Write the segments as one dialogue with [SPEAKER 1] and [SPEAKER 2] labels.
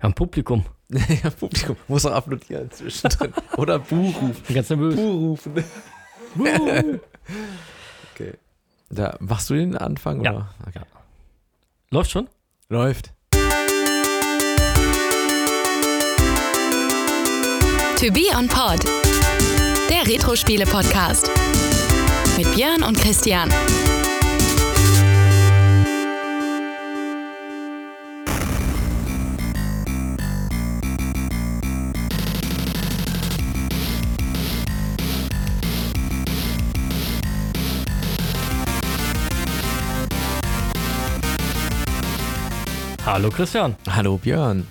[SPEAKER 1] Ja, ein Publikum.
[SPEAKER 2] ja, Publikum. Muss auch applaudieren zwischendrin. Oder Buh rufen.
[SPEAKER 1] Ganz nervös.
[SPEAKER 2] Buh rufen. okay. Da, machst du den Anfang?
[SPEAKER 1] Ja.
[SPEAKER 2] Oder? Okay.
[SPEAKER 1] Läuft schon?
[SPEAKER 2] Läuft.
[SPEAKER 3] To be on Pod. Der Retro-Spiele-Podcast. Mit Björn und Christian.
[SPEAKER 1] Hallo Christian.
[SPEAKER 2] Hallo Björn.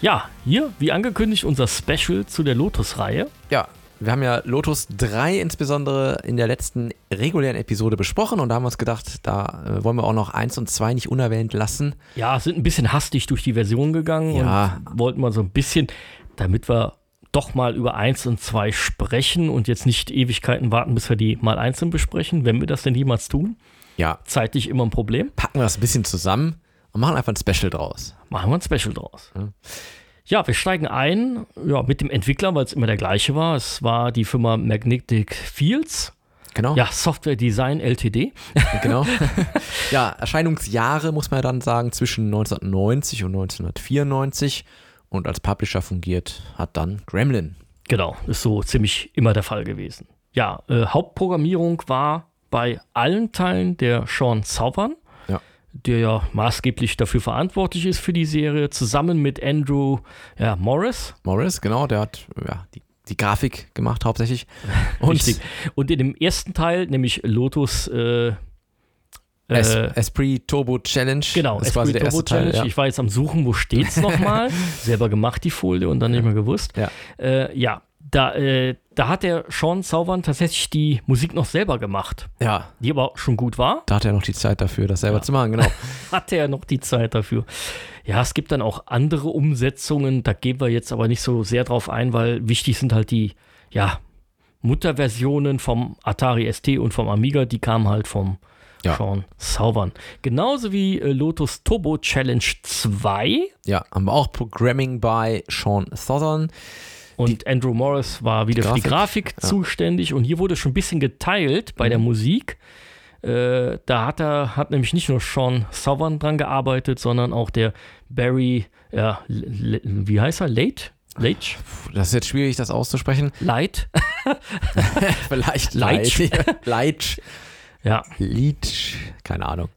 [SPEAKER 1] Ja, hier, wie angekündigt, unser Special zu der Lotus-Reihe.
[SPEAKER 2] Ja, wir haben ja Lotus 3 insbesondere in der letzten regulären Episode besprochen und da haben wir uns gedacht, da äh, wollen wir auch noch 1 und 2 nicht unerwähnt lassen.
[SPEAKER 1] Ja, sind ein bisschen hastig durch die Version gegangen
[SPEAKER 2] Ja.
[SPEAKER 1] und wollten mal so ein bisschen, damit wir doch mal über 1 und 2 sprechen und jetzt nicht Ewigkeiten warten, bis wir die mal einzeln besprechen, wenn wir das denn jemals tun.
[SPEAKER 2] Ja,
[SPEAKER 1] Zeitlich immer ein Problem.
[SPEAKER 2] packen wir das ein bisschen zusammen und machen einfach ein Special draus.
[SPEAKER 1] Machen wir ein Special draus. Ja, wir steigen ein ja, mit dem Entwickler, weil es immer der gleiche war. Es war die Firma Magnetic Fields.
[SPEAKER 2] Genau.
[SPEAKER 1] Ja, Software Design LTD.
[SPEAKER 2] genau. ja, Erscheinungsjahre muss man ja dann sagen zwischen 1990 und 1994 und als Publisher fungiert hat dann Gremlin.
[SPEAKER 1] Genau, ist so ziemlich immer der Fall gewesen. Ja, äh, Hauptprogrammierung war bei allen Teilen der Sean
[SPEAKER 2] Ja.
[SPEAKER 1] Der ja maßgeblich dafür verantwortlich ist für die Serie, zusammen mit Andrew ja, Morris.
[SPEAKER 2] Morris, genau, der hat ja, die, die Grafik gemacht hauptsächlich. Und
[SPEAKER 1] Richtig. Und in dem ersten Teil, nämlich Lotus äh,
[SPEAKER 2] Es,
[SPEAKER 1] äh,
[SPEAKER 2] Esprit Turbo Challenge.
[SPEAKER 1] Genau,
[SPEAKER 2] quasi
[SPEAKER 1] Esprit Turbo
[SPEAKER 2] erste Teil.
[SPEAKER 1] Challenge.
[SPEAKER 2] Ja.
[SPEAKER 1] Ich war jetzt am Suchen, wo steht's nochmal. Selber gemacht, die Folie, und dann nicht mehr gewusst.
[SPEAKER 2] Ja.
[SPEAKER 1] Äh, ja, da, äh, da hat der Sean Sauvern tatsächlich die Musik noch selber gemacht,
[SPEAKER 2] ja,
[SPEAKER 1] die aber schon gut war.
[SPEAKER 2] da hat er noch die Zeit dafür, das selber zu machen, genau.
[SPEAKER 1] Hatte er noch die Zeit dafür. Ja, es gibt dann auch andere Umsetzungen, da gehen wir jetzt aber nicht so sehr drauf ein, weil wichtig sind halt die, ja, Mutterversionen vom Atari ST und vom Amiga, die kamen halt vom
[SPEAKER 2] Ja.
[SPEAKER 1] Sean Sauvern. Genauso wie äh, Lotus Turbo Challenge 2.
[SPEAKER 2] Ja, haben wir auch Programming bei Sean Southern.
[SPEAKER 1] Und Andrew Morris war wieder für die Grafik
[SPEAKER 2] ja.
[SPEAKER 1] zuständig und hier wurde schon ein bisschen geteilt bei der Musik. Äh, da hat er, hat nämlich nicht nur Sean Southern dran gearbeitet, sondern auch der Barry, ja, wie heißt er? Late? Late?
[SPEAKER 2] Puh, Das ist jetzt schwierig, das auszusprechen.
[SPEAKER 1] Light?
[SPEAKER 2] Vielleicht
[SPEAKER 1] Leitch.
[SPEAKER 2] Leitch. Leitch.
[SPEAKER 1] Ja,
[SPEAKER 2] Leitch. Keine Ahnung.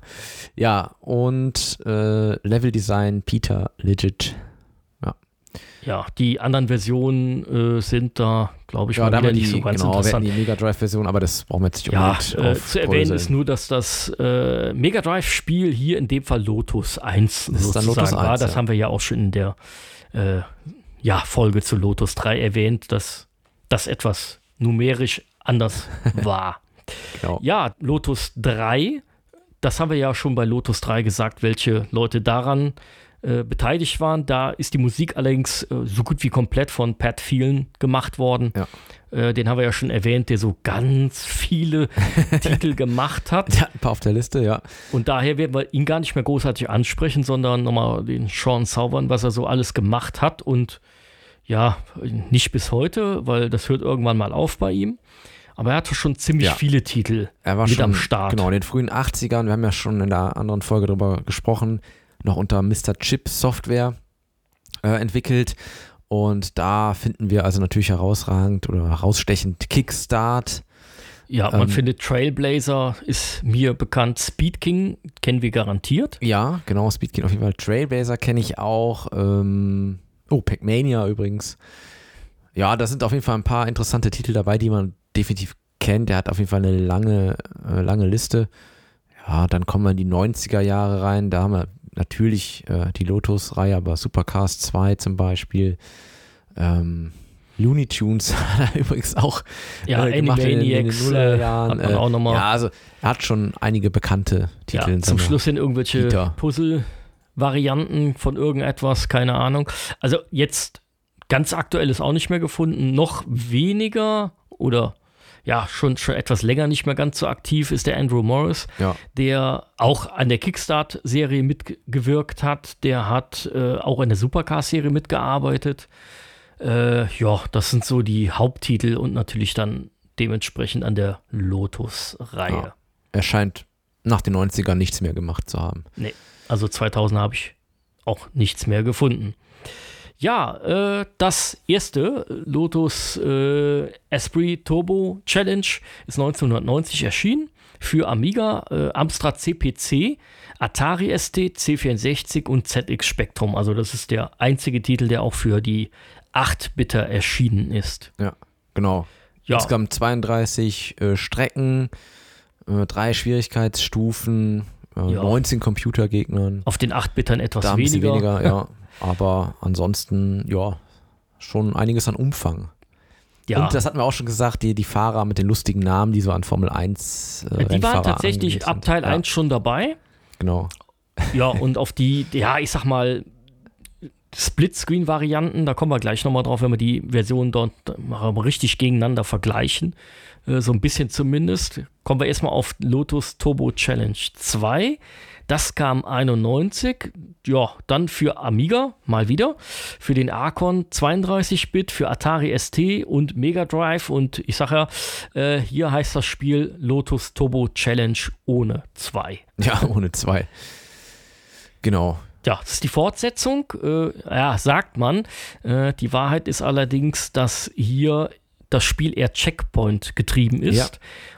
[SPEAKER 2] Ja, und äh, Level Design Peter Legit.
[SPEAKER 1] Ja, die anderen Versionen äh, sind da, glaube ich,
[SPEAKER 2] Ja,
[SPEAKER 1] mal nicht so ganz
[SPEAKER 2] genau,
[SPEAKER 1] interessant.
[SPEAKER 2] die Mega Drive-Version, aber das brauchen wir jetzt nicht
[SPEAKER 1] Ja, äh, zu erwähnen ist nur, dass das äh, Mega Drive-Spiel hier in dem Fall Lotus 1
[SPEAKER 2] Das
[SPEAKER 1] sozusagen
[SPEAKER 2] Lotus
[SPEAKER 1] war.
[SPEAKER 2] 1,
[SPEAKER 1] Das
[SPEAKER 2] ja.
[SPEAKER 1] haben wir ja auch schon in der äh, ja, Folge zu Lotus 3 erwähnt, dass das etwas numerisch anders war.
[SPEAKER 2] Genau.
[SPEAKER 1] Ja, Lotus 3, das haben wir ja schon bei Lotus 3 gesagt, welche Leute daran äh, beteiligt waren. Da ist die Musik allerdings äh, so gut wie komplett von Pat Phelan gemacht worden.
[SPEAKER 2] Ja.
[SPEAKER 1] Äh, den haben wir ja schon erwähnt, der so ganz viele Titel gemacht hat.
[SPEAKER 2] Ja, ein paar auf der Liste, ja.
[SPEAKER 1] Und daher werden wir ihn gar nicht mehr großartig ansprechen, sondern nochmal den Sean Sauvern, was er so alles gemacht hat. Und ja, nicht bis heute, weil das hört irgendwann mal auf bei ihm. Aber er hatte schon ziemlich
[SPEAKER 2] Ja.
[SPEAKER 1] viele Titel
[SPEAKER 2] Er war
[SPEAKER 1] mit
[SPEAKER 2] schon
[SPEAKER 1] am Start.
[SPEAKER 2] Genau, in den frühen 80ern, wir haben ja schon in der anderen Folge darüber gesprochen, noch unter Mr. Chip Software äh, entwickelt. Und da finden wir also natürlich herausragend oder herausstechend Kickstart.
[SPEAKER 1] Ja, man
[SPEAKER 2] Ähm,
[SPEAKER 1] findet Trailblazer ist mir bekannt. Speed King kennen wir garantiert.
[SPEAKER 2] Ja, genau, Speedkin auf jeden Fall. Trailblazer kenne ich auch. Ähm, oh, Pac-Mania übrigens. Ja, da sind auf jeden Fall ein paar interessante Titel dabei, die man definitiv kennt. Der hat auf jeden Fall eine lange, äh, lange Liste. Ja, dann kommen wir in die 90er Jahre rein. Da haben wir natürlich äh, die Lotus-Reihe, aber Supercars 2 zum Beispiel. Ähm, Looney Tunes hat er übrigens auch
[SPEAKER 1] Ja,
[SPEAKER 2] äh, gemacht in den- in den
[SPEAKER 1] Animaniacs äh,
[SPEAKER 2] Nullerjahren.
[SPEAKER 1] hat man auch nochmal.
[SPEAKER 2] Ja, also er hat schon einige bekannte
[SPEAKER 1] Ja,
[SPEAKER 2] Titel. in
[SPEAKER 1] zum Schluss sind irgendwelche
[SPEAKER 2] Vita.
[SPEAKER 1] Puzzle-Varianten von irgendetwas, keine Ahnung. Also jetzt ganz aktuell ist auch nicht mehr gefunden, noch weniger oder ja schon, schon etwas länger nicht mehr ganz so aktiv ist, der Andrew Morris,
[SPEAKER 2] Ja.
[SPEAKER 1] der auch an der Kickstart-Serie mitgewirkt hat. Der hat äh, auch an der Supercar-Serie mitgearbeitet. Äh, ja, das sind so die Haupttitel und natürlich dann dementsprechend an der Lotus-Reihe.
[SPEAKER 2] Ja. Er scheint nach den 90ern nichts mehr gemacht zu haben.
[SPEAKER 1] Nee, also 2000 habe ich auch nichts mehr gefunden. Ja, äh, das erste Lotus äh, Esprit Turbo Challenge ist 1990 erschienen für Amiga, äh, Amstrad CPC, Atari ST, C64 und ZX Spectrum. Also das ist der einzige Titel, der auch für die 8-Bitter erschienen ist.
[SPEAKER 2] Ja, genau.
[SPEAKER 1] Ja.
[SPEAKER 2] Insgesamt 32 äh, Strecken, äh, drei Schwierigkeitsstufen, äh,
[SPEAKER 1] Ja.
[SPEAKER 2] 19 Computergegnern.
[SPEAKER 1] Auf den 8-Bittern etwas
[SPEAKER 2] Da
[SPEAKER 1] weniger.
[SPEAKER 2] weniger, ja. Aber ansonsten, ja, schon einiges an Umfang.
[SPEAKER 1] Ja.
[SPEAKER 2] Und das hatten wir auch schon gesagt, die, die Fahrer mit den lustigen Namen, die so an Formel 1 äh,
[SPEAKER 1] die waren tatsächlich ab. Teil
[SPEAKER 2] ja,
[SPEAKER 1] 1 schon dabei.
[SPEAKER 2] Genau.
[SPEAKER 1] Ja, und auf die, ja, ich sag mal, Splitscreen-Varianten, da kommen wir gleich nochmal drauf, wenn wir die Versionen dort richtig gegeneinander vergleichen. Äh, so ein bisschen zumindest. Kommen wir erstmal auf Lotus Turbo Challenge 2. Das kam 91. Ja, dann für Amiga, mal wieder. Für den Archon 32-Bit, für Atari ST und Mega Drive. Und ich sag ja, äh, hier heißt das Spiel Lotus Turbo Challenge ohne 2.
[SPEAKER 2] Ja, ohne zwei. Genau.
[SPEAKER 1] Ja, das ist die Fortsetzung. Äh, ja, sagt man. Äh, die Wahrheit ist allerdings, dass hier das Spiel eher Checkpoint getrieben ist
[SPEAKER 2] Ja.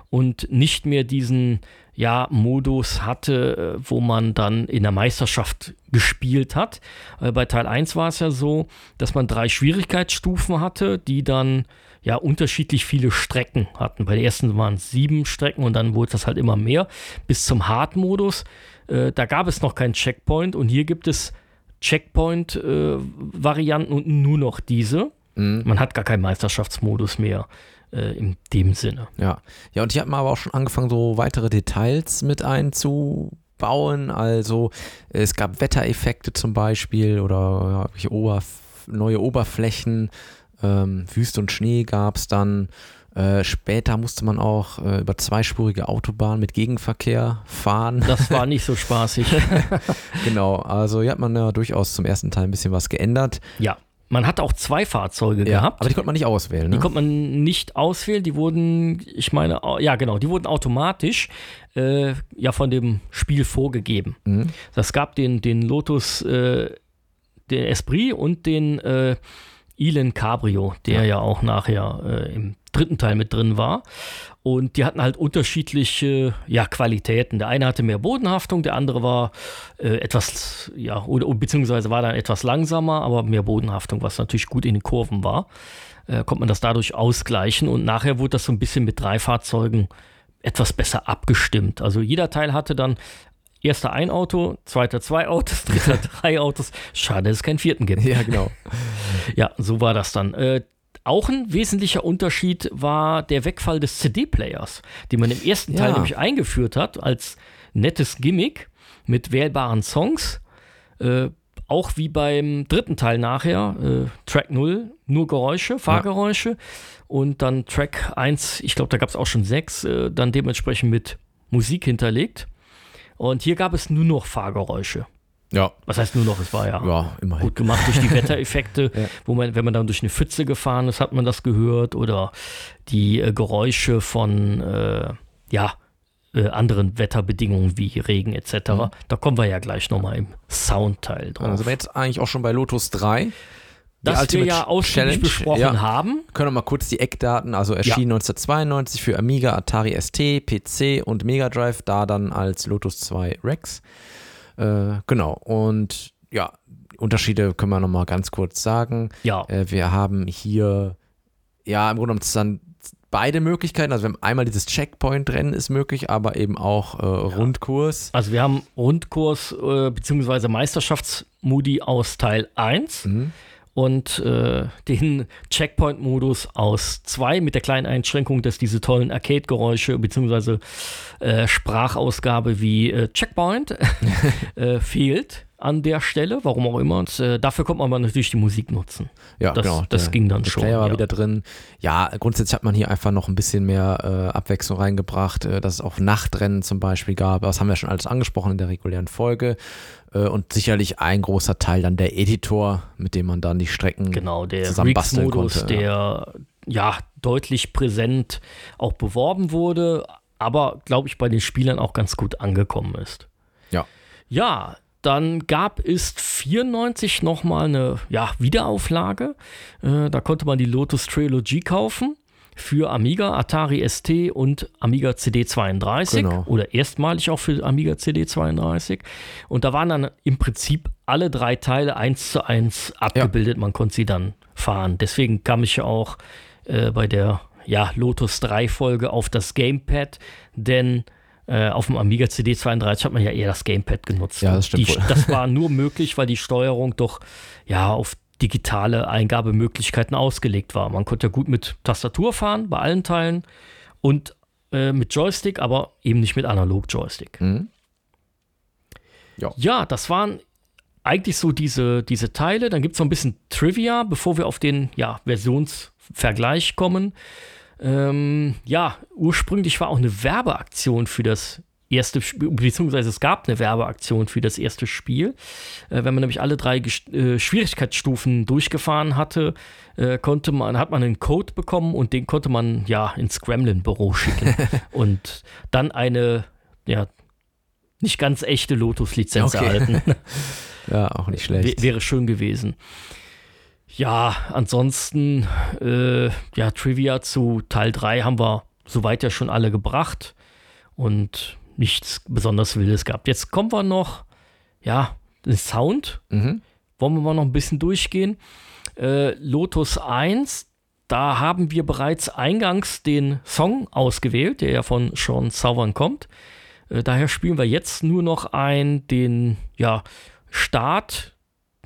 [SPEAKER 1] und nicht mehr diesen ja, Modus hatte, äh, wo man dann in der Meisterschaft gespielt hat. Äh, bei Teil 1 war es ja so, dass man drei Schwierigkeitsstufen hatte, die dann ja unterschiedlich viele Strecken hatten. Bei der ersten waren es sieben Strecken und dann wurde das halt immer mehr bis zum Hard-Modus. Äh, da gab es noch keinen Checkpoint und hier gibt es Checkpoint-Varianten und nur noch diese.
[SPEAKER 2] Mhm.
[SPEAKER 1] Man hat gar keinen Meisterschaftsmodus mehr äh, in dem Sinne.
[SPEAKER 2] Ja. Ja, und die hatten aber auch schon angefangen, so weitere Details mit einzubauen. Also es gab Wettereffekte zum Beispiel oder ja, Oberf neue Oberflächen. Ähm, Wüste und Schnee gab es dann. Äh, später musste man auch äh, über zweispurige Autobahnen mit Gegenverkehr fahren.
[SPEAKER 1] Das war nicht so spaßig.
[SPEAKER 2] genau, also hier hat man ja durchaus zum ersten Teil ein bisschen was geändert.
[SPEAKER 1] ja, man hat auch zwei Fahrzeuge gehabt.
[SPEAKER 2] aber die konnte man nicht auswählen. Ne?
[SPEAKER 1] Die konnte man nicht auswählen, die wurden, ich meine, ja genau, die wurden automatisch äh, ja von dem Spiel vorgegeben.
[SPEAKER 2] Mhm.
[SPEAKER 1] Das gab den, den Lotus, äh, den Esprit und den äh, Elon Cabrio, der ja, auch nachher äh, im dritten Teil mit drin war. Und die hatten halt unterschiedliche ja, Qualitäten. Der eine hatte mehr Bodenhaftung, der andere war äh, etwas, ja, oder beziehungsweise war dann etwas langsamer, aber mehr Bodenhaftung, was natürlich gut in den Kurven war. Äh, konnte man das dadurch ausgleichen und nachher wurde das so ein bisschen mit drei Fahrzeugen etwas besser abgestimmt. Also jeder Teil hatte dann erster ein Auto, zweiter zwei Autos, dritter drei Autos. Schade, dass es keinen vierten gibt.
[SPEAKER 2] Ja, genau.
[SPEAKER 1] Ja, so war das dann. Äh, auch ein wesentlicher Unterschied war der Wegfall des CD-Players, den man im ersten Teil
[SPEAKER 2] Ja.
[SPEAKER 1] nämlich eingeführt hat als nettes Gimmick mit wählbaren Songs. Äh, auch wie beim dritten Teil nachher, äh, Track 0, nur Geräusche, Fahrgeräusche. Und dann Track 1, ich glaube, da gab es auch schon sechs, äh, dann dementsprechend mit Musik hinterlegt. Und hier gab es nur noch Fahrgeräusche.
[SPEAKER 2] Ja,
[SPEAKER 1] Was heißt nur noch? Es war ja
[SPEAKER 2] ja immerhin.
[SPEAKER 1] gut gemacht durch die Wettereffekte,
[SPEAKER 2] Ja.
[SPEAKER 1] wo man, wenn man dann durch eine Pfütze gefahren ist, hat man das gehört oder die äh, Geräusche von äh, ja, äh, anderen Wetterbedingungen wie Regen etc.
[SPEAKER 2] Mhm.
[SPEAKER 1] Da kommen wir ja gleich nochmal im Soundteil drauf.
[SPEAKER 2] Sind wir jetzt eigentlich auch schon bei Lotus 3. Die
[SPEAKER 1] das wir
[SPEAKER 2] Ultimate
[SPEAKER 1] ja ausführlich
[SPEAKER 2] Challenge.
[SPEAKER 1] besprochen
[SPEAKER 2] Ja.
[SPEAKER 1] haben.
[SPEAKER 2] Können wir mal kurz die Eckdaten, also erschien 1992 für Amiga, Atari ST, PC und Mega Drive, da dann als Lotus 2 Rex. Äh, genau, und ja, Unterschiede können wir nochmal ganz kurz sagen.
[SPEAKER 1] Ja,
[SPEAKER 2] Äh, wir haben hier, ja, im Grunde genommen dann beide Möglichkeiten. Also wir haben einmal dieses Checkpoint-Rennen ist möglich, aber eben auch äh, Rundkurs.
[SPEAKER 1] also wir haben Rundkurs äh, bzw. Meisterschaftsmodi aus Teil 1
[SPEAKER 2] Mhm.
[SPEAKER 1] Und äh, den Checkpoint-Modus aus 2 mit der kleinen Einschränkung, dass diese tollen Arcade-Geräusche bzw. Äh, Sprachausgabe wie äh, Checkpoint äh, fehlt. An der Stelle, warum auch immer. Und äh, dafür konnte man aber natürlich die Musik nutzen.
[SPEAKER 2] Ja,
[SPEAKER 1] das,
[SPEAKER 2] genau.
[SPEAKER 1] Das
[SPEAKER 2] der,
[SPEAKER 1] ging dann
[SPEAKER 2] der
[SPEAKER 1] schon.
[SPEAKER 2] Player war
[SPEAKER 1] ja.
[SPEAKER 2] wieder drin. Ja, grundsätzlich hat man hier einfach noch ein bisschen mehr äh, Abwechslung reingebracht, äh, dass es auch Nachtrennen zum Beispiel gab. Das haben wir schon alles angesprochen in der regulären Folge. Äh, und sicherlich ein großer Teil dann der Editor, mit dem man dann die Strecken
[SPEAKER 1] Genau, der
[SPEAKER 2] zusammen basteln
[SPEAKER 1] Rigs-Modus,
[SPEAKER 2] konnte.
[SPEAKER 1] der ja deutlich präsent auch beworben wurde, aber glaube ich bei den Spielern auch ganz gut angekommen ist.
[SPEAKER 2] Ja.
[SPEAKER 1] Ja, dann gab es 94 nochmal eine ja, Wiederauflage. Äh, da konnte man die Lotus Trilogy kaufen für Amiga, Atari ST und Amiga CD32
[SPEAKER 2] Genau.
[SPEAKER 1] oder erstmalig auch für Amiga CD32. Und da waren dann im Prinzip alle drei Teile eins zu eins abgebildet. Man konnte sie dann fahren. Deswegen kam ich ja auch äh, bei der ja, Lotus 3 Folge auf das Gamepad, denn auf dem Amiga CD32 hat man ja eher das Gamepad genutzt.
[SPEAKER 2] Ja, das stimmt
[SPEAKER 1] Die, das war nur möglich, weil die Steuerung doch ja auf digitale Eingabemöglichkeiten ausgelegt war. Man konnte ja gut mit Tastatur fahren bei allen Teilen und äh, mit Joystick, aber eben nicht mit Analog-Joystick.
[SPEAKER 2] Mhm.
[SPEAKER 1] Ja, das waren eigentlich so diese, diese Teile. Dann gibt es noch ein bisschen Trivia, bevor wir auf den ja, Versionsvergleich kommen. Ähm, ja, ursprünglich war auch eine Werbeaktion für das erste Spiel, beziehungsweise es gab eine Werbeaktion für das erste Spiel. Äh, wenn man nämlich alle drei Ges- äh, Schwierigkeitsstufen durchgefahren hatte, äh, konnte man, hat man einen Code bekommen und den konnte man ja ins Gremlin-Büro schicken und dann eine, ja, nicht ganz echte Lotus-Lizenz
[SPEAKER 2] Okay.
[SPEAKER 1] erhalten.
[SPEAKER 2] Ja, auch nicht
[SPEAKER 1] W
[SPEAKER 2] schlecht.
[SPEAKER 1] wäre schön gewesen. Ja, ansonsten, äh, ja, Trivia zu Teil 3 haben wir soweit ja schon alle gebracht und nichts besonders Wildes gehabt. Jetzt kommen wir noch, ja, den Sound.
[SPEAKER 2] Mhm.
[SPEAKER 1] Wollen wir mal noch ein bisschen durchgehen. Äh, Lotus 1, da haben wir bereits eingangs den Song ausgewählt, der ja von Sean Southern kommt. Äh, daher spielen wir jetzt nur noch ein, den ja, Start,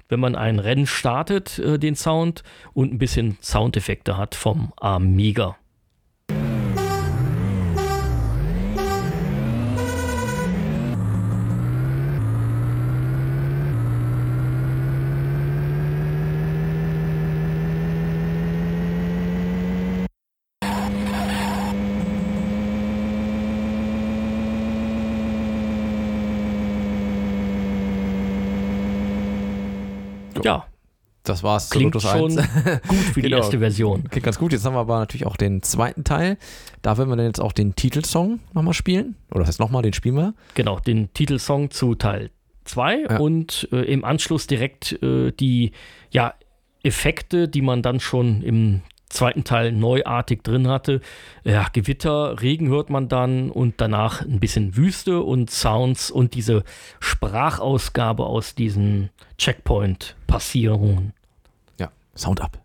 [SPEAKER 1] wenn man ein Rennen startet, äh, den Sound und ein bisschen Soundeffekte hat vom Amiga. Ja,
[SPEAKER 2] Das war's zu
[SPEAKER 1] klingt
[SPEAKER 2] Lotus
[SPEAKER 1] schon
[SPEAKER 2] 1.
[SPEAKER 1] gut für die
[SPEAKER 2] Genau.
[SPEAKER 1] erste Version.
[SPEAKER 2] Klingt ganz gut. Jetzt haben wir aber natürlich auch den zweiten Teil. Da werden wir dann jetzt auch den Titelsong nochmal spielen. Oder das heißt nochmal, den spielen wir.
[SPEAKER 1] Genau, den Titelsong zu Teil 2
[SPEAKER 2] Ja.
[SPEAKER 1] und äh, im Anschluss direkt äh, die ja, Effekte, die man dann schon im zweiten Teil neuartig drin hatte. Ja, Gewitter, Regen hört man dann und danach ein bisschen Wüste und Sounds und diese Sprachausgabe aus diesen Checkpoint-Passierungen.
[SPEAKER 2] Sound ab.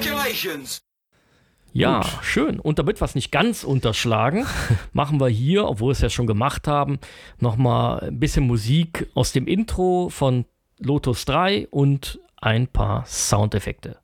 [SPEAKER 4] Congratulations.
[SPEAKER 1] Ja,
[SPEAKER 2] Gut.
[SPEAKER 1] schön. Und damit wir es nicht ganz unterschlagen, machen wir hier, obwohl wir es ja schon gemacht haben, nochmal ein bisschen Musik aus dem Intro von Lotus 3 und ein paar Soundeffekte.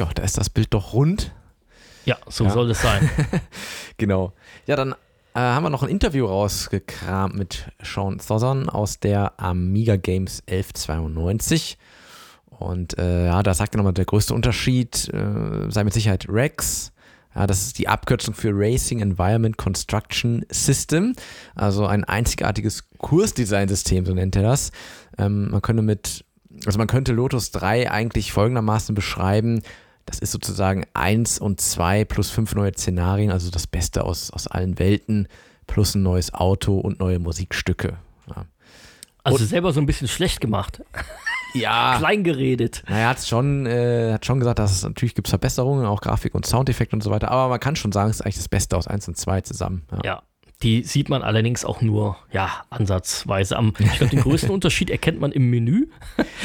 [SPEAKER 2] Ja, da ist das Bild doch rund.
[SPEAKER 1] Ja, so
[SPEAKER 2] Ja.
[SPEAKER 1] soll es sein.
[SPEAKER 2] Genau. Ja, dann äh, haben wir noch ein Interview rausgekramt mit Sean Thothon aus der Amiga Games 1192. Und äh, ja, da sagt er nochmal, der größte Unterschied äh, sei mit Sicherheit Rex. Ja, das ist die Abkürzung für Racing Environment Construction System. Also ein einzigartiges Kursdesignsystem, so nennt er das. Ähm, man könnte mit, also man könnte Lotus 3 eigentlich folgendermaßen beschreiben. Das ist sozusagen 1 und 2 plus 5 neue Szenarien, also das Beste aus, aus allen Welten, plus ein neues Auto und neue Musikstücke. Ja.
[SPEAKER 1] Also selber so ein bisschen schlecht gemacht.
[SPEAKER 2] Ja.
[SPEAKER 1] Klein geredet.
[SPEAKER 2] Na, er hat schon, äh, hat schon gesagt, dass es natürlich gibt Verbesserungen, auch Grafik und Soundeffekte und so weiter, aber man kann schon sagen, es ist eigentlich das Beste aus 1 und 2 zusammen. Ja.
[SPEAKER 1] Ja. Die sieht man allerdings auch nur, ja, ansatzweise. Am, ich glaube, den größten Unterschied erkennt man im Menü.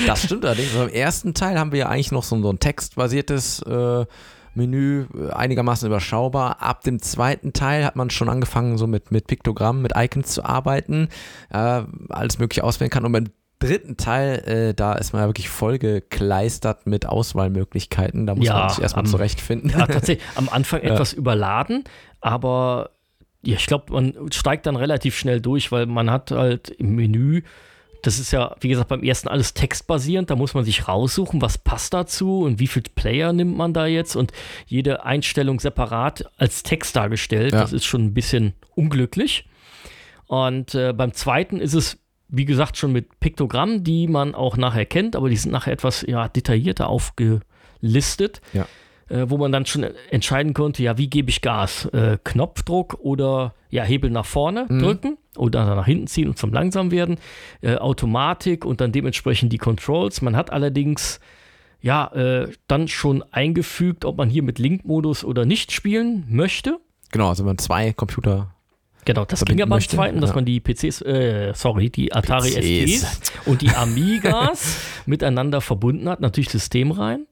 [SPEAKER 2] Das stimmt allerdings. Im ersten Teil haben wir ja eigentlich noch so, so ein textbasiertes äh, Menü, äh, einigermaßen überschaubar. Ab dem zweiten Teil hat man schon angefangen, so mit, mit Piktogrammen, mit Icons zu arbeiten, äh, alles Mögliche auswählen kann. Und beim dritten Teil, äh, da ist man ja wirklich vollgekleistert mit Auswahlmöglichkeiten. Da muss
[SPEAKER 1] Ja,
[SPEAKER 2] man sich erstmal
[SPEAKER 1] am-
[SPEAKER 2] zurechtfinden.
[SPEAKER 1] Ja, tatsächlich am Anfang etwas überladen, aber ja, ich glaube, man steigt dann relativ schnell durch, weil man hat halt im Menü, das ist ja, wie gesagt, beim ersten alles textbasierend, da muss man sich raussuchen, was passt dazu und wie viel Player nimmt man da jetzt und jede Einstellung separat als Text dargestellt.
[SPEAKER 2] Ja.
[SPEAKER 1] Das ist schon ein bisschen unglücklich. Und äh, beim zweiten ist es, wie gesagt, schon mit Piktogrammen, die man auch nachher kennt, aber die sind nachher etwas ja, detaillierter aufgelistet
[SPEAKER 2] Ja.
[SPEAKER 1] Äh, wo man dann schon entscheiden konnte, ja, wie gebe ich Gas? Äh, Knopfdruck oder ja, Hebel nach vorne drücken oder nach hinten ziehen und zum langsam werden, äh, Automatik und dann dementsprechend die Controls. Man hat allerdings ja äh, dann schon eingefügt, ob man hier mit Link-Modus oder nicht spielen möchte.
[SPEAKER 2] Genau, also wenn man zwei Computer
[SPEAKER 1] Genau, das ging ja beim zweiten, dass
[SPEAKER 2] ja.
[SPEAKER 1] man die PCs, äh, sorry, die Atari
[SPEAKER 2] PCs.
[SPEAKER 1] STs und die Amigas miteinander verbunden hat, natürlich systemrein.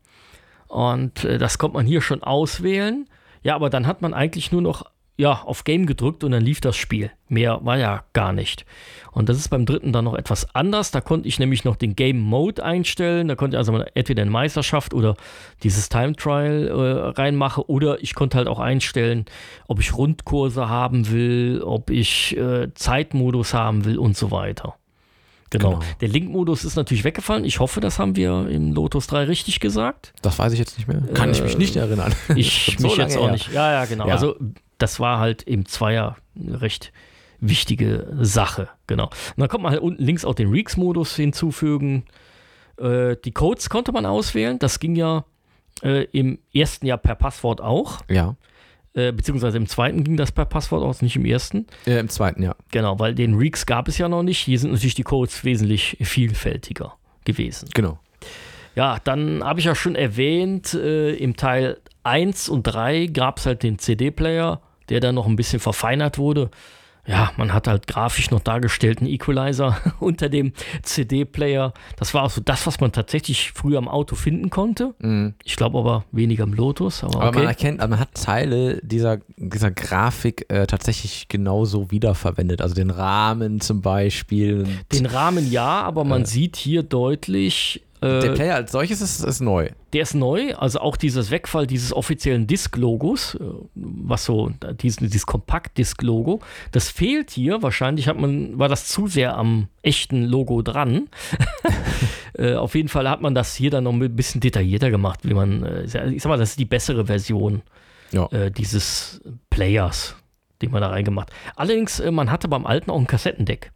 [SPEAKER 1] Und äh, das konnte man hier schon auswählen. Ja, aber dann hat man eigentlich nur noch ja, auf Game gedrückt und dann lief das Spiel. Mehr war ja gar nicht. Und das ist beim dritten dann noch etwas anders. Da konnte ich nämlich noch den Game Mode einstellen. Da konnte ich also entweder eine Meisterschaft oder dieses Time Trial äh, reinmache. Oder ich konnte halt auch einstellen, ob ich Rundkurse haben will, ob ich äh, Zeitmodus haben will und so weiter. Genau.
[SPEAKER 2] Genau.
[SPEAKER 1] Der Link-Modus ist natürlich weggefallen. Ich hoffe, das haben wir im Lotus 3 richtig gesagt.
[SPEAKER 2] Das weiß ich jetzt nicht mehr. Kann ich mich nicht erinnern.
[SPEAKER 1] Ich
[SPEAKER 2] so
[SPEAKER 1] mich jetzt auch
[SPEAKER 2] her.
[SPEAKER 1] nicht. Ja, ja, genau.
[SPEAKER 2] Ja.
[SPEAKER 1] Also das war halt im Zweier eine recht wichtige Sache. Genau. Und dann kommt man halt unten links auch den Reeks-Modus hinzufügen. Äh, die Codes konnte man auswählen. Das ging ja äh, im ersten Jahr per Passwort auch.
[SPEAKER 2] Ja,
[SPEAKER 1] Äh, beziehungsweise im zweiten ging das per Passwort aus, nicht im ersten.
[SPEAKER 2] äh, im zweiten, ja.
[SPEAKER 1] Genau, weil den Reeks gab es ja noch nicht. Hier sind natürlich die Codes wesentlich vielfältiger gewesen.
[SPEAKER 2] Genau.
[SPEAKER 1] Ja, dann habe ich ja schon erwähnt, äh, im Teil 1 und 3 gab es halt den CD-Player, der dann noch ein bisschen verfeinert wurde. Ja, man hat halt grafisch noch dargestellt einen Equalizer unter dem CD-Player. Das war auch so das, was man tatsächlich früher am Auto finden konnte. Ich glaube aber weniger im Lotus. Aber,
[SPEAKER 2] Aber man
[SPEAKER 1] okay.
[SPEAKER 2] erkennt, also man hat Teile dieser, dieser Grafik äh, tatsächlich genauso wiederverwendet. Also den Rahmen zum Beispiel.
[SPEAKER 1] Den Rahmen ja, aber man sieht hier deutlich Äh,
[SPEAKER 2] Der Player als solches ist, ist neu.
[SPEAKER 1] Der ist neu, also auch dieses Wegfall dieses offiziellen Disk-Logos, äh, was so, dieses, dieses Kompakt-Disk-Logo, das fehlt hier. Wahrscheinlich hat man, war das zu sehr am echten Logo dran. äh, auf jeden Fall hat man das hier dann noch ein bisschen detaillierter gemacht, wie man, äh, ich sag mal, das ist die bessere Version
[SPEAKER 2] Ja.
[SPEAKER 1] äh, dieses Players, den man da reingemacht. Allerdings, äh, man hatte beim alten auch ein Kassettendeck.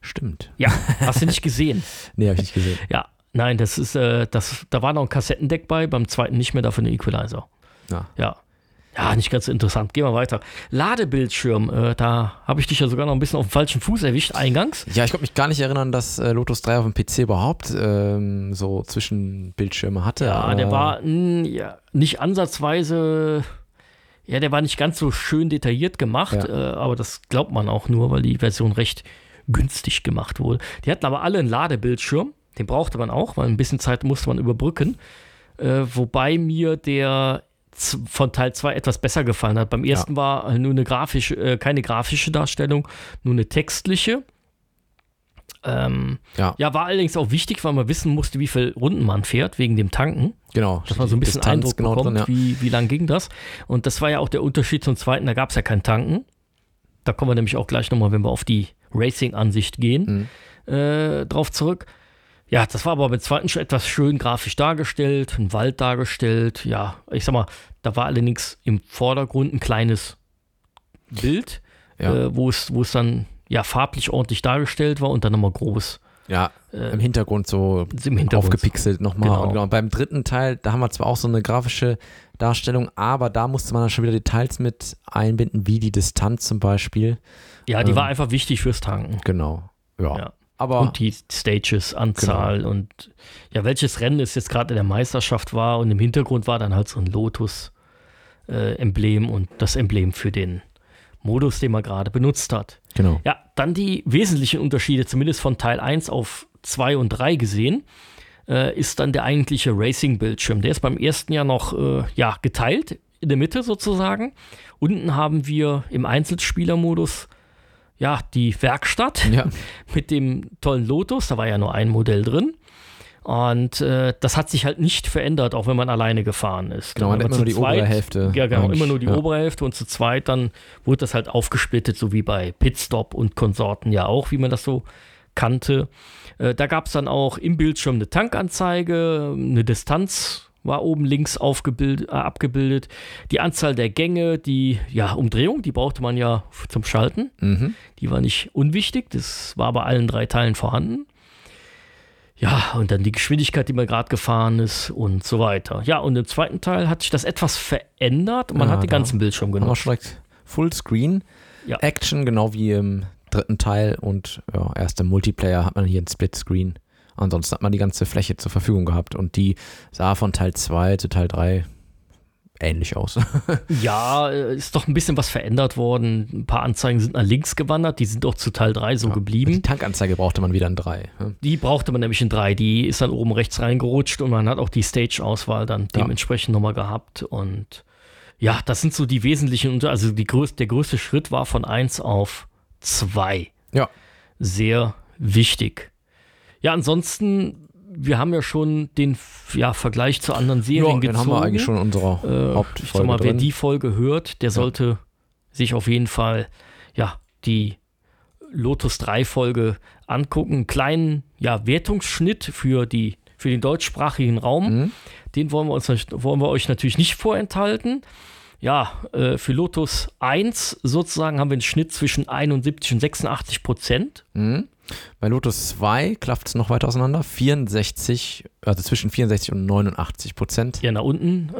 [SPEAKER 2] Stimmt.
[SPEAKER 1] Ja, hast du nicht gesehen.
[SPEAKER 2] Nee, habe ich nicht gesehen.
[SPEAKER 1] Ja, nein, das ist, äh, das, da war noch ein Kassettendeck bei, beim zweiten nicht mehr, dafür ein Equalizer.
[SPEAKER 2] Ja.
[SPEAKER 1] Ja. Ja, nicht ganz so interessant. Gehen wir weiter. Ladebildschirm, äh, da habe ich dich ja sogar noch ein bisschen auf dem falschen Fuß erwischt, eingangs.
[SPEAKER 2] Ja, ich konnte mich gar nicht erinnern, dass äh, Lotus 3 auf dem PC überhaupt ähm, so Zwischenbildschirme hatte.
[SPEAKER 1] Ja, der war mh, ja, nicht ansatzweise, ja, der war nicht ganz so schön detailliert gemacht,
[SPEAKER 2] Ja.
[SPEAKER 1] äh, aber das glaubt man auch nur, weil die Version recht günstig gemacht wurde. Die hatten aber alle einen Ladebildschirm, den brauchte man auch, weil ein bisschen Zeit musste man überbrücken. Äh, wobei mir der von Teil 2 etwas besser gefallen hat. Beim ersten war nur eine grafische, äh, keine grafische Darstellung, nur eine textliche. Ähm,
[SPEAKER 2] Ja,
[SPEAKER 1] ja, war allerdings auch wichtig, weil man wissen musste, wie viel Runden man fährt, wegen dem Tanken.
[SPEAKER 2] genau.
[SPEAKER 1] Dass man so ein bisschen
[SPEAKER 2] Distanz
[SPEAKER 1] Eindruck
[SPEAKER 2] genau
[SPEAKER 1] bekommt,
[SPEAKER 2] drin, ja.
[SPEAKER 1] wie, wie lang ging das. Und das war ja auch der Unterschied zum zweiten, da gab es ja kein Tanken. Da kommen wir nämlich auch gleich nochmal, wenn wir auf die Racing-Ansicht gehen, äh, drauf zurück. Ja, das war aber beim zweiten schon etwas schön grafisch dargestellt, ein Wald dargestellt. Ja, ich sag mal, da war allerdings im Vordergrund ein kleines Bild,
[SPEAKER 2] Ja.
[SPEAKER 1] äh, wo es wo es dann ja farblich ordentlich dargestellt war und dann nochmal groß
[SPEAKER 2] Ja,
[SPEAKER 1] äh,
[SPEAKER 2] im Hintergrund so
[SPEAKER 1] im Hintergrund.
[SPEAKER 2] aufgepixelt nochmal.
[SPEAKER 1] Genau.
[SPEAKER 2] Und genau, beim dritten Teil, da haben wir zwar auch so eine grafische Darstellung, aber da musste man dann schon wieder Details mit einbinden, wie die Distanz zum Beispiel.
[SPEAKER 1] Ja, die
[SPEAKER 2] ähm,
[SPEAKER 1] war einfach wichtig fürs Tanken.
[SPEAKER 2] Genau. Ja.
[SPEAKER 1] Ja.
[SPEAKER 2] Aber
[SPEAKER 1] Und die Stages, Anzahl
[SPEAKER 2] Genau.
[SPEAKER 1] und ja, welches Rennen es jetzt gerade in der Meisterschaft war und im Hintergrund war dann halt so ein Lotus-Emblem und das Emblem für den Modus, den man gerade benutzt hat.
[SPEAKER 2] genau.
[SPEAKER 1] Ja, dann die wesentlichen Unterschiede, zumindest von Teil 1 auf 2 und 3 gesehen, äh, ist dann der eigentliche Racing-Bildschirm. Der ist beim ersten Jahr noch äh, ja, geteilt, in der Mitte sozusagen. Unten haben wir im Einzelspielermodus ja, die Werkstatt
[SPEAKER 2] Ja.
[SPEAKER 1] mit dem tollen Lotus. Da war ja nur ein Modell drin. Und äh, das hat sich halt nicht verändert, auch wenn man alleine gefahren ist.
[SPEAKER 2] Genau, man hat immer nur die obere Hälfte
[SPEAKER 1] Ja, genau,
[SPEAKER 2] eigentlich,
[SPEAKER 1] immer nur die
[SPEAKER 2] ja.
[SPEAKER 1] obere Hälfte und zu zweit dann wurde das halt aufgesplittet, so wie bei Pitstop und Konsorten ja auch, wie man das so kannte. Äh, da gab es dann auch im Bildschirm eine Tankanzeige, eine Distanz war oben links aufgebildet, äh, abgebildet, die Anzahl der Gänge, die ja, Umdrehung, die brauchte man ja zum Schalten.
[SPEAKER 2] Mhm.
[SPEAKER 1] Die war nicht unwichtig, das war bei allen drei Teilen vorhanden. Ja, und dann die Geschwindigkeit, die man gerade gefahren ist und so weiter. Ja, und im zweiten Teil hat sich das etwas verändert und man
[SPEAKER 2] Ja,
[SPEAKER 1] hat den ganzen Bildschirm genommen.
[SPEAKER 2] schon direkt Fullscreen.
[SPEAKER 1] Ja.
[SPEAKER 2] Action, genau wie im dritten Teil. Und ja, erst im Multiplayer hat man hier ein Splitscreen. Ansonsten hat man die ganze Fläche zur Verfügung gehabt. Und die sah von Teil 2 zu Teil 3 ähnlich aus.
[SPEAKER 1] Ja, ist doch ein bisschen was verändert worden. Ein paar Anzeigen sind nach links gewandert, die sind auch zu Teil 3 so
[SPEAKER 2] Die
[SPEAKER 1] geblieben.
[SPEAKER 2] Tankanzeige brauchte man wieder in 3.
[SPEAKER 1] Die brauchte man nämlich in 3. Die ist dann oben rechts reingerutscht und man hat auch die Stage-Auswahl dann
[SPEAKER 2] Ja.
[SPEAKER 1] dementsprechend nochmal gehabt. Und ja, das sind so die wesentlichen, also die größ der größte Schritt war von 1 auf 2.
[SPEAKER 2] Ja.
[SPEAKER 1] Sehr wichtig. Ja, ansonsten, wir haben ja schon den ja, Vergleich zu anderen Serien
[SPEAKER 2] Ja, den
[SPEAKER 1] gezogen.
[SPEAKER 2] haben wir eigentlich schon in unserer
[SPEAKER 1] Äh,
[SPEAKER 2] Hauptfolge
[SPEAKER 1] ich sag mal, wer
[SPEAKER 2] drin.
[SPEAKER 1] die Folge hört, der sollte sich auf jeden Fall ja die Lotus 3 Folge angucken. Einen kleinen ja, Wertungsschnitt für, die, für den deutschsprachigen Raum.
[SPEAKER 2] Mhm.
[SPEAKER 1] Den wollen wir, uns, wollen wir euch natürlich nicht vorenthalten. Ja, äh, für Lotus 1 sozusagen haben wir einen Schnitt zwischen 71 und 86 Prozent.
[SPEAKER 2] Mhm. Bei Lotus 2 klafft es noch weiter auseinander. 64, also zwischen 64 und 89 Prozent.
[SPEAKER 1] Ja, nach unten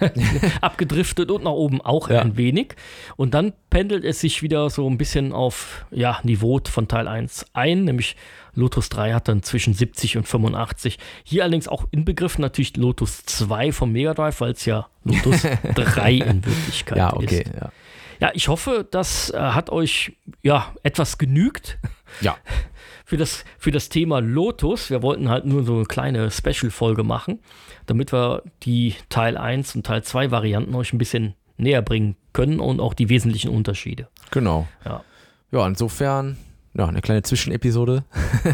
[SPEAKER 1] äh, abgedriftet und nach oben auch
[SPEAKER 2] Ja.
[SPEAKER 1] ein wenig. Und dann pendelt es sich wieder so ein bisschen auf ja, Niveau von Teil 1 ein, nämlich Lotus 3 hat dann zwischen 70 und 85. Hier allerdings auch inbegriffen natürlich Lotus 2 vom Mega Drive, weil es ja Lotus 3 in Wirklichkeit
[SPEAKER 2] Ja, okay.
[SPEAKER 1] ist.
[SPEAKER 2] Ja.
[SPEAKER 1] Ja, ich hoffe, das äh, hat euch ja etwas genügt
[SPEAKER 2] ja.
[SPEAKER 1] für das, für das Thema Lotus. Wir wollten halt nur so eine kleine Special-Folge machen, damit wir die Teil 1 und Teil 2 Varianten euch ein bisschen näher bringen können und auch die wesentlichen Unterschiede.
[SPEAKER 2] Genau.
[SPEAKER 1] Ja.
[SPEAKER 2] Ja, insofern, ja, eine kleine Zwischenepisode.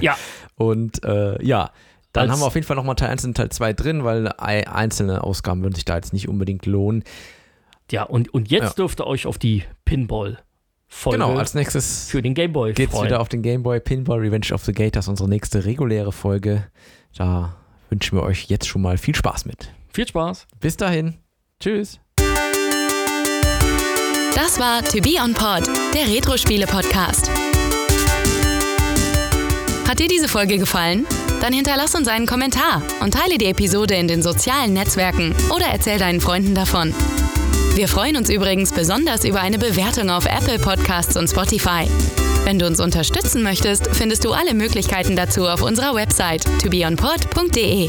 [SPEAKER 1] Ja,
[SPEAKER 2] Und äh, ja, Dann
[SPEAKER 1] Als-
[SPEAKER 2] haben wir auf jeden Fall nochmal Teil 1 und Teil 2 drin, weil ei- einzelne Ausgaben würden sich da jetzt nicht unbedingt lohnen.
[SPEAKER 1] Ja, und, und jetzt
[SPEAKER 2] Ja.
[SPEAKER 1] dürft ihr euch auf die Pinball-Folge
[SPEAKER 2] Genau, als nächstes
[SPEAKER 1] für den Gameboy
[SPEAKER 2] geht's
[SPEAKER 1] freuen.
[SPEAKER 2] wieder auf den Game Boy Pinball Revenge of the Gators, unsere nächste reguläre Folge. Da wünschen wir euch jetzt schon mal viel Spaß mit.
[SPEAKER 1] Viel Spaß.
[SPEAKER 2] Bis dahin. Tschüss.
[SPEAKER 3] Das war To Be On Pod, der Retro-Spiele-Podcast. Hat dir diese Folge gefallen? Dann hinterlass uns einen Kommentar und teile die Episode in den sozialen Netzwerken oder erzähl deinen Freunden davon. Wir freuen uns übrigens besonders über eine Bewertung auf Apple Podcasts und Spotify. Wenn du uns unterstützen möchtest, findest du alle Möglichkeiten dazu auf unserer Website tobeonpod.de.